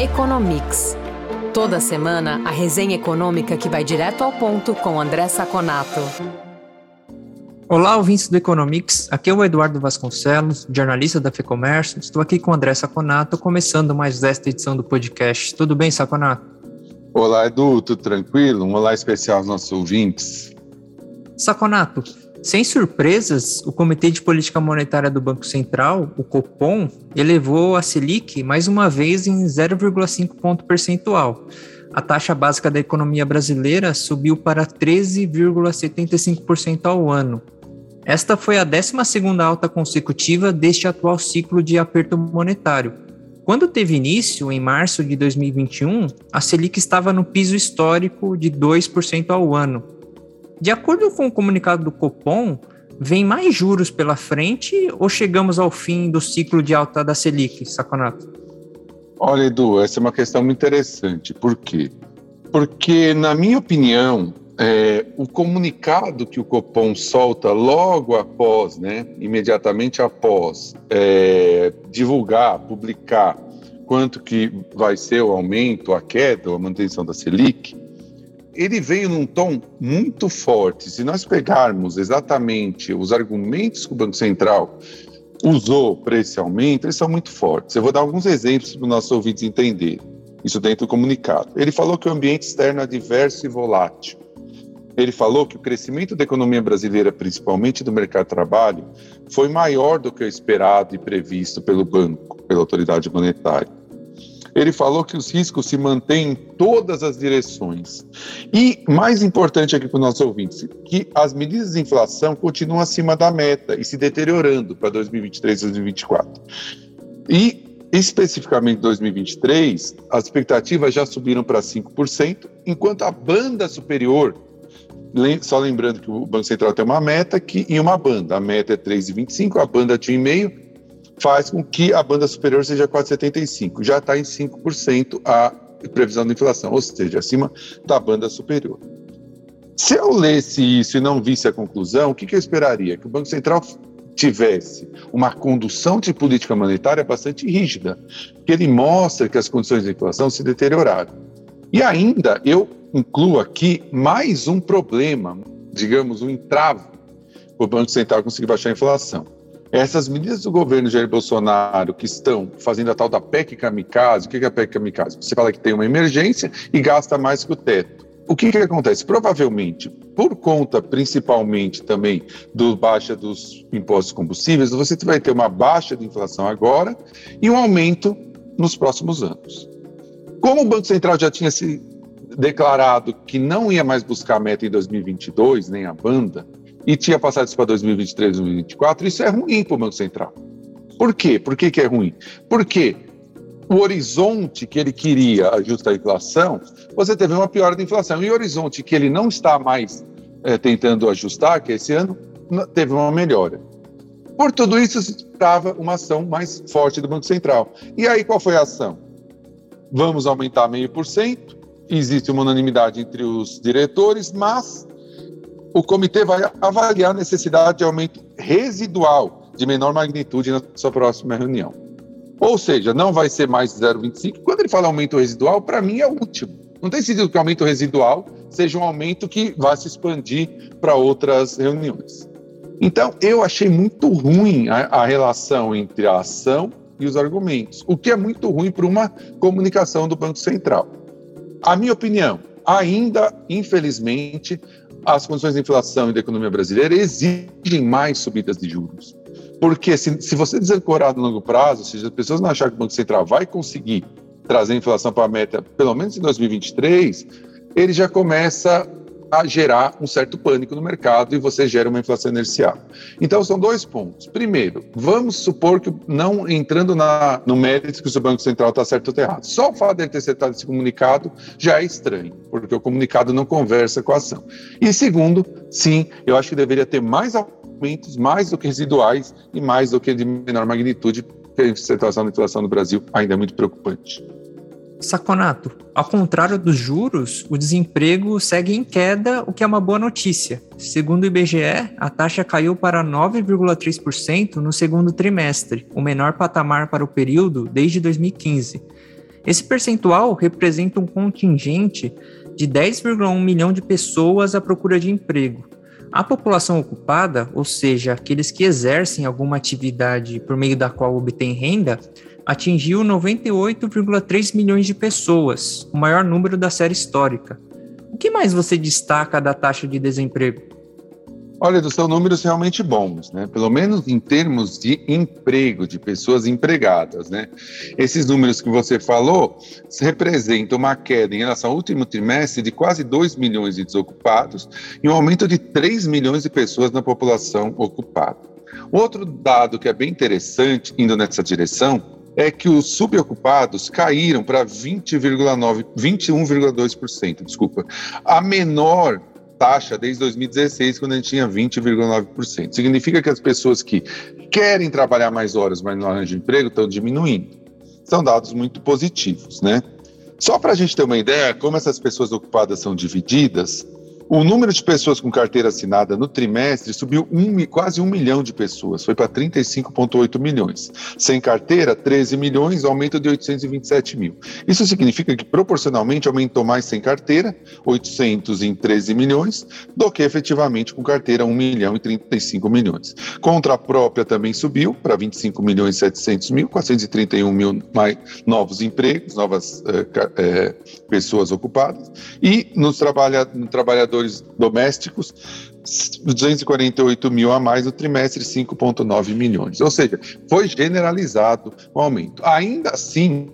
Economics. Toda semana, a resenha econômica que vai direto ao ponto com André Saconato. Olá, ouvintes do Economics. Aqui é o Eduardo Vasconcelos, jornalista da FEComércio. Estou aqui com o André Saconato, começando mais esta edição do podcast. Tudo bem, Saconato? Olá, Edu, tudo tranquilo? Um olá especial aos nossos ouvintes. Saconato, sem surpresas, o Comitê de Política Monetária do Banco Central, o Copom, elevou a Selic mais uma vez em 0,5 ponto percentual. A taxa básica da economia brasileira subiu para 13,75% ao ano. Esta foi a 12ª alta consecutiva deste atual ciclo de aperto monetário. Quando teve início, em março de 2021, a Selic estava no piso histórico de 2% ao ano, de acordo com o comunicado do Copom, vem mais juros pela frente ou chegamos ao fim do ciclo de alta da Selic, Saconato? Olha, Edu, essa é uma questão muito interessante. Por quê? Porque, na minha opinião, é, o comunicado que o Copom solta logo após, né, imediatamente após é, divulgar, publicar quanto que vai ser o aumento, a queda, a manutenção da Selic, ele veio num tom muito forte. Se nós pegarmos exatamente os argumentos que o Banco Central usou para esse aumento, eles são muito fortes. Eu vou dar alguns exemplos para os nossos ouvintes entenderem. Isso dentro do comunicado. Ele falou que o ambiente externo é diverso e volátil. Ele falou que o crescimento da economia brasileira, principalmente do mercado de trabalho, foi maior do que o esperado e previsto pelo banco, pela autoridade monetária. Ele falou que os riscos se mantêm em todas as direções. E, mais importante aqui para os nossos ouvintes, que as medidas de inflação continuam acima da meta e se deteriorando para 2023 e 2024. E, especificamente 2023, as expectativas já subiram para 5%, enquanto a banda superior só lembrando que o Banco Central tem uma meta que, em uma banda, a meta é 3,25, a banda de 1,5, faz com que a banda superior seja 4,75. Já está em 5% a previsão da inflação, ou seja, acima da banda superior. Se eu lesse isso e não visse a conclusão, o que, que eu esperaria? Que o Banco Central tivesse uma condução de política monetária bastante rígida, que ele mostra que as condições de inflação se deterioraram. E ainda eu incluo aqui mais um problema, digamos, um entrave para o Banco Central conseguir baixar a inflação essas medidas do governo Jair Bolsonaro que estão fazendo a tal da PEC kamikaze, o que é a PEC kamikaze? Você fala que tem uma emergência e gasta mais que o teto. O que, que acontece? Provavelmente, por conta principalmente também do baixa dos impostos combustíveis, você vai ter uma baixa de inflação agora e um aumento nos próximos anos. Como o Banco Central já tinha se declarado que não ia mais buscar a meta em 2022, nem a banda, e tinha passado isso para 2023, 2024, isso é ruim para o Banco Central. Por quê? Por que, que é ruim? Porque o horizonte que ele queria ajustar a inflação, você teve uma piora da inflação. E o horizonte que ele não está mais é, tentando ajustar, que é esse ano, teve uma melhora. Por tudo isso, se esperava uma ação mais forte do Banco Central. E aí, qual foi a ação? Vamos aumentar meio por cento, existe uma unanimidade entre os diretores, mas o comitê vai avaliar a necessidade de aumento residual de menor magnitude na sua próxima reunião. Ou seja, não vai ser mais 0,25. Quando ele fala aumento residual, para mim é o último. Não tem sentido que o aumento residual seja um aumento que vá se expandir para outras reuniões. Então, eu achei muito ruim a, a, relação entre a ação e os argumentos, o que é muito ruim para uma comunicação do Banco Central. A minha opinião, ainda, infelizmente, as condições de inflação e da economia brasileira exigem mais subidas de juros. Porque se, se você desancorar no longo prazo, se as pessoas não acharem que o Banco Central vai conseguir trazer a inflação para a meta, pelo menos em 2023, ele já começa a gerar um certo pânico no mercado e você gera uma inflação inercial. Então, são dois pontos. Primeiro, vamos supor que, não entrando na, no mérito que o Banco Central está certo ou errado, só o fato de ele ter citado esse comunicado já é estranho, porque o comunicado não conversa com a ação. E segundo, sim, eu acho que deveria ter mais aumentos, mais do que residuais e mais do que de menor magnitude, porque a situação da inflação no Brasil ainda é muito preocupante. Saconato, ao contrário dos juros, o desemprego segue em queda, o que é uma boa notícia. Segundo o IBGE, a taxa caiu para 9,3% no segundo trimestre, o menor patamar para o período desde 2015. Esse percentual representa um contingente de 10,1 milhão de pessoas à procura de emprego. A população ocupada, ou seja, aqueles que exercem alguma atividade por meio da qual obtêm renda, atingiu 98,3 milhões de pessoas, o maior número da série histórica. O que mais você destaca da taxa de desemprego? Olha, são números realmente bons, né? Pelo menos em termos de emprego, de pessoas empregadas, né? Esses números que você falou representam uma queda em relação ao último trimestre de quase 2 milhões de desocupados e um aumento de 3 milhões de pessoas na população ocupada. Outro dado que é bem interessante, indo nessa direção, é que os subocupados caíram para 20,9, 21,2%, desculpa. A menor taxa desde 2016, quando a gente tinha 20,9%. Significa que as pessoas que querem trabalhar mais horas, mas não arranjam emprego, estão diminuindo. São dados muito positivos, né? Só para a gente ter uma ideia, como essas pessoas ocupadas são divididas, o número de pessoas com carteira assinada no trimestre subiu um, quase um milhão de pessoas, foi para 35,8 milhões. Sem carteira, 13 milhões, aumento de 827 mil. Isso significa que proporcionalmente aumentou mais sem carteira, 800 em 13 milhões, do que efetivamente com carteira, 1 milhão e 35 milhões. Contra a própria também subiu para 25 milhões e 700 mil, 431 mil mais novos empregos, novas uh, uh, pessoas ocupadas. E nos trabalha, no trabalhadores domésticos, 248 mil a mais no trimestre, 5,9 milhões. Ou seja, foi generalizado o aumento. Ainda assim,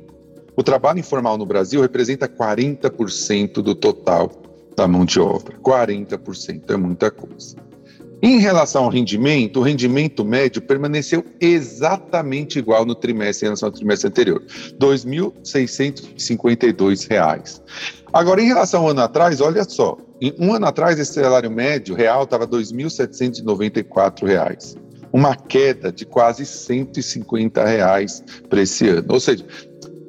o trabalho informal no Brasil representa 40% do total da mão de obra. 40% é muita coisa. Em relação ao rendimento, o rendimento médio permaneceu exatamente igual no trimestre em relação ao trimestre anterior, R$ 2.652. Agora, em relação ao ano atrás, olha só, um ano atrás esse salário médio real estava R$ 2.794, uma queda de quase 150 reais para esse ano. Ou seja,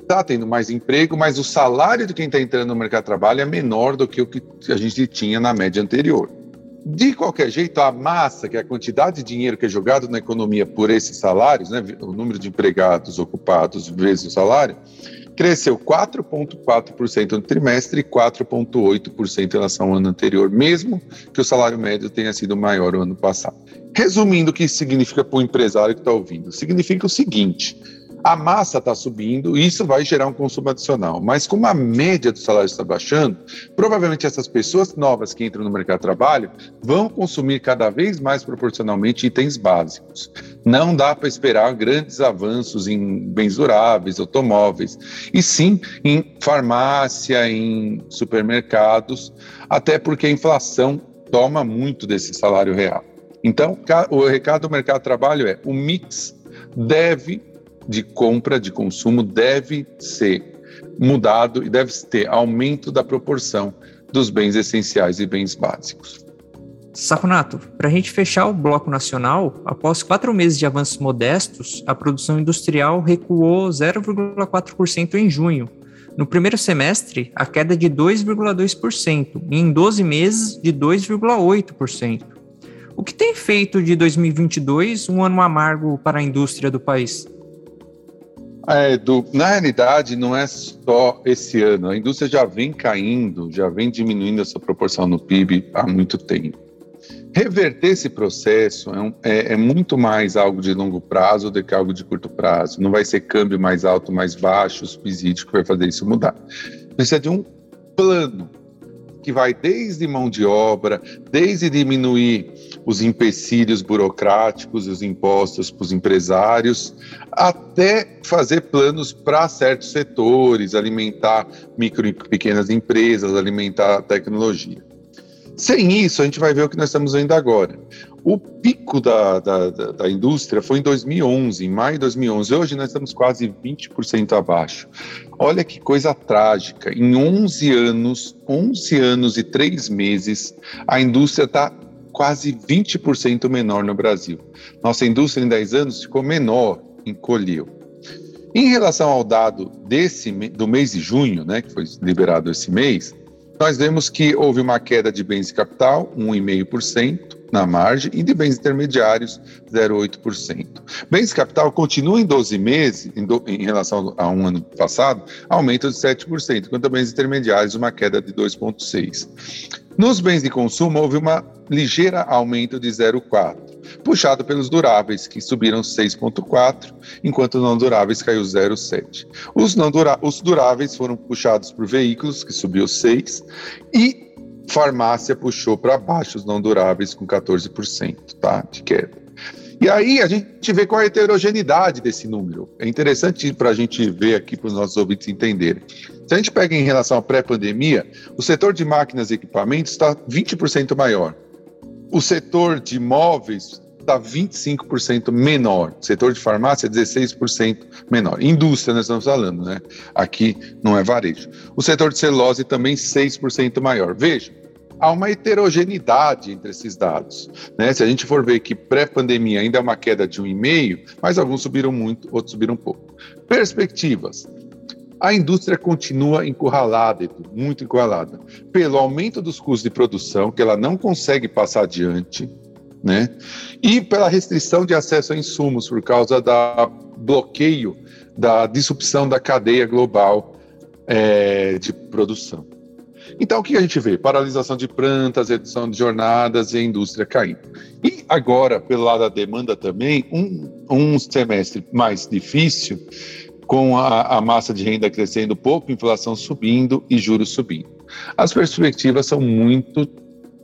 está tendo mais emprego, mas o salário de quem está entrando no mercado de trabalho é menor do que o que a gente tinha na média anterior. De qualquer jeito, a massa, que é a quantidade de dinheiro que é jogado na economia por esses salários, né, o número de empregados ocupados vezes o salário, cresceu 4,4% no trimestre e 4,8% em relação ao ano anterior, mesmo que o salário médio tenha sido maior o ano passado. Resumindo, o que isso significa para o empresário que está ouvindo? Significa o seguinte: a massa está subindo isso vai gerar um consumo adicional. Mas como a média do salário está baixando, provavelmente essas pessoas novas que entram no mercado de trabalho vão consumir cada vez mais proporcionalmente itens básicos. Não dá para esperar grandes avanços em bens duráveis, automóveis, e sim em farmácia, em supermercados, até porque a inflação toma muito desse salário real. Então, o recado do mercado de trabalho é: o mix deve de compra, de consumo, deve ser mudado e deve ter aumento da proporção dos bens essenciais e bens básicos. Saconato, para a gente fechar o bloco nacional, após quatro meses de avanços modestos, a produção industrial recuou 0,4% em junho. No primeiro semestre, a queda de 2,2% e em 12 meses de 2,8%. O que tem feito de 2022 um ano amargo para a indústria do país? É, do, na realidade, não é só esse ano. A indústria já vem caindo, já vem diminuindo essa proporção no PIB há muito tempo. Reverter esse processo é, um, é, é, muito mais algo de longo prazo do que algo de curto prazo. Não vai ser câmbio mais alto, mais baixo, subsídio que vai fazer isso mudar. Precisa de um plano que vai desde mão de obra, desde diminuir os empecilhos burocráticos e os impostos para os empresários, até fazer planos para certos setores, alimentar micro e pequenas empresas, alimentar a tecnologia. Sem isso, a gente vai ver o que nós estamos vendo agora. O pico da, da, da, da, indústria foi em 2011, em maio de 2011. Hoje nós estamos quase 20% abaixo. Olha que coisa trágica. Em 11 anos, 11 anos e 3 meses, a indústria está quase 20% menor no Brasil. Nossa indústria em 10 anos ficou menor, encolheu. Em relação ao dado desse, do mês de junho, né, que foi liberado esse mês, nós vemos que houve uma queda de bens de capital, 1,5%, na margem e de bens intermediários 0,8%. Bens capital continua em 12 meses, em, do, em, relação a um ano passado, aumento de 7%, enquanto bens intermediários uma queda de 2,6%. Nos bens de consumo houve uma ligeira aumento de 0,4%, puxado pelos duráveis, que subiram 6,4%, enquanto não duráveis caiu 0,7%. Os, os duráveis foram puxados por veículos, que subiu 6%, e farmácia puxou para baixo os não duráveis com 14% tá, de queda. E aí a gente vê qual é a heterogeneidade desse número. É interessante para a gente ver aqui para os nossos ouvintes entenderem. Se a gente pega em relação à pré-pandemia, o setor de máquinas e equipamentos está 20% maior. O setor de móveis está 25% menor. Setor de farmácia, 16% menor. Indústria, nós estamos falando, né? Aqui não é varejo. O setor de celulose também 6% maior. Veja, há uma heterogeneidade entre esses dados. Né? Se a gente for ver que pré-pandemia ainda é uma queda de 1,5, mas alguns subiram muito, outros subiram pouco. Perspectivas. A indústria continua encurralada, muito encurralada, pelo aumento dos custos de produção, que ela não consegue passar adiante, né? E pela restrição de acesso a insumos por causa da bloqueio da disrupção da cadeia global é, de produção. Então, o que a gente vê? Paralisação de plantas, redução de jornadas e a indústria caindo. E agora, pelo lado da demanda também, um, um semestre mais difícil, com a, a massa de renda crescendo pouco, inflação subindo e juros subindo. As perspectivas são muito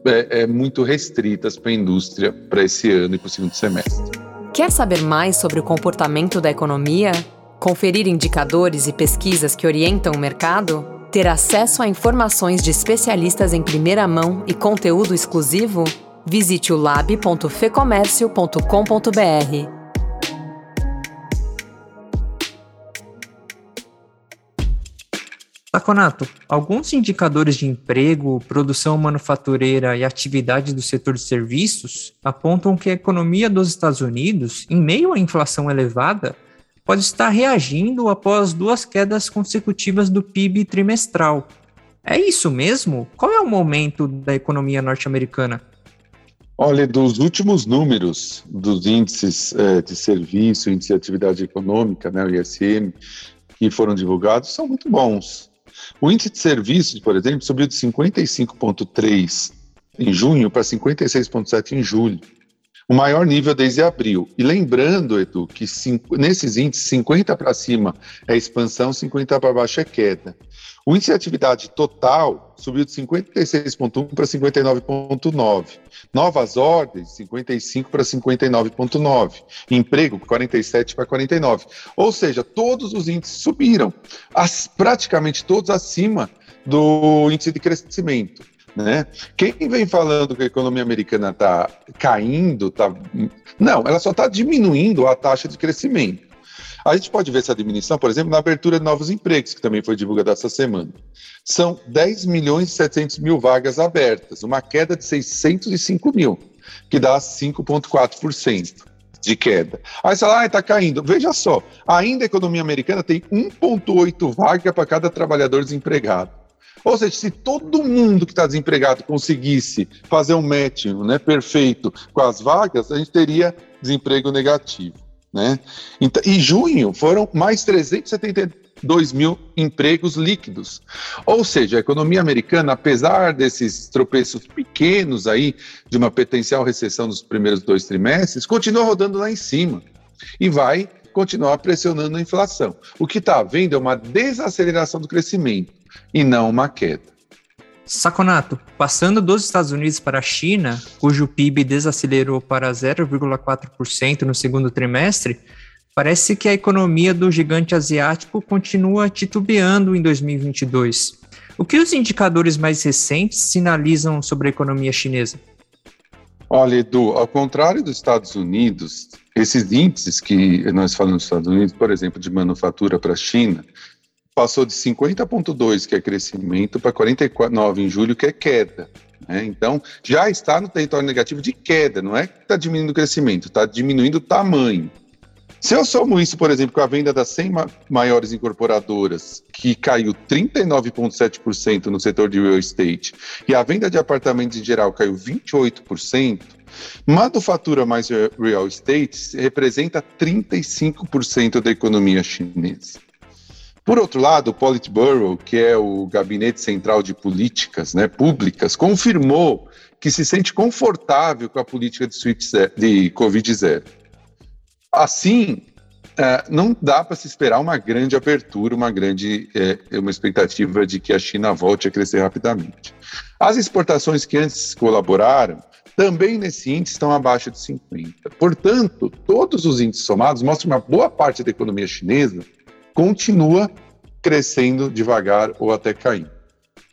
é, é muito restritas para a indústria para esse ano e para o segundo semestre. Quer saber mais sobre o comportamento da economia? Conferir indicadores e pesquisas que orientam o mercado? Ter acesso a informações de especialistas em primeira mão e conteúdo exclusivo? Visite o lab.fecomércio.com.br. Taconato, alguns indicadores de emprego, produção manufatureira e atividade do setor de serviços apontam que a economia dos Estados Unidos, em meio à inflação elevada, pode estar reagindo após duas quedas consecutivas do PIB trimestral. É isso mesmo? Qual é o momento da economia norte-americana? Olha, dos últimos números dos índices é, de serviço, índice de atividade econômica, né, o ISM, que foram divulgados, são muito bons. O índice de serviços, por exemplo, subiu de 55,3 em junho para 56,7 em julho. O maior nível desde abril. E lembrando, Edu, que cinco, nesses índices, 50 para cima é expansão, 50 para baixo é queda. O índice de atividade total subiu de 56,1 para 59,9. Novas ordens, 55 para 59,9. Emprego, 47 para 49. Ou seja, todos os índices subiram, as, praticamente todos acima do índice de crescimento. Né? Quem vem falando que a economia americana está caindo, tá... não, ela só está diminuindo a taxa de crescimento. A gente pode ver essa diminuição, por exemplo, na abertura de novos empregos, que também foi divulgada essa semana. São 10 milhões e 700 mil vagas abertas, uma queda de 605 mil, que dá 5,4% de queda. Aí você fala, ah, está caindo. Veja só, ainda a economia americana tem 1,8 vaga para cada trabalhador desempregado. Ou seja, se todo mundo que está desempregado conseguisse fazer um match né, perfeito com as vagas, a gente teria desemprego negativo. Né? Então, em junho foram mais 372 mil empregos líquidos. Ou seja, a economia americana, apesar desses tropeços pequenos aí de uma potencial recessão nos primeiros dois trimestres, continua rodando lá em cima e vai continuar pressionando a inflação. O que está havendo é uma desaceleração do crescimento e não uma queda. Saconato, passando dos Estados Unidos para a China, cujo PIB desacelerou para 0,4% no segundo trimestre, parece que a economia do gigante asiático continua titubeando em 2022. O que os indicadores mais recentes sinalizam sobre a economia chinesa? Olha, Edu, ao contrário dos Estados Unidos, esses índices que nós falamos dos Estados Unidos, por exemplo, de manufatura para a China, passou de 50,2, que é crescimento, para 49 em julho, que é queda. Né? Então, já está no território negativo de queda, não é que está diminuindo o crescimento, está diminuindo o tamanho. Se eu somo isso, por exemplo, com a venda das 100 maiores incorporadoras, que caiu 39,7% no setor de real estate, e a venda de apartamentos em geral caiu 28%, manufatura mais real estate representa 35% da economia chinesa. Por outro lado, o Politburo, que é o Gabinete Central de Políticas né, Públicas, confirmou que se sente confortável com a política de, de Covid-0 Assim, é, não dá para se esperar uma grande abertura, uma grande é, uma expectativa de que a China volte a crescer rapidamente. As exportações que antes colaboraram também nesse índice estão abaixo de 50. Portanto, todos os índices somados mostram uma boa parte da economia chinesa continua crescendo devagar ou até caindo.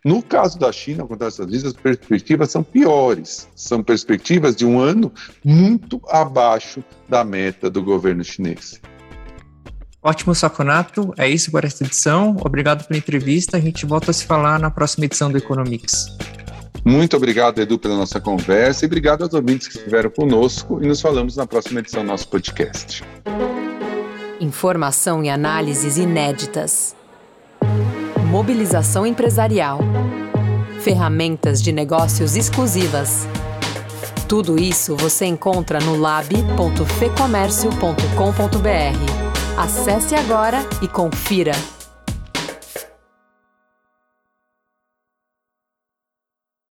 No caso da China, ao contrário dos Estados as perspectivas são piores. São perspectivas de um ano muito abaixo da meta do governo chinês. Ótimo, Saconato. É isso para esta edição. Obrigado pela entrevista. A gente volta a se falar na próxima edição do Economics. Muito obrigado, Edu, pela nossa conversa e obrigado aos ouvintes que estiveram conosco e nos falamos na próxima edição do nosso podcast. Informação e análises inéditas mobilização empresarial, ferramentas de negócios exclusivas. Tudo isso você encontra no lab.fecomércio.com.br. Acesse agora e confira.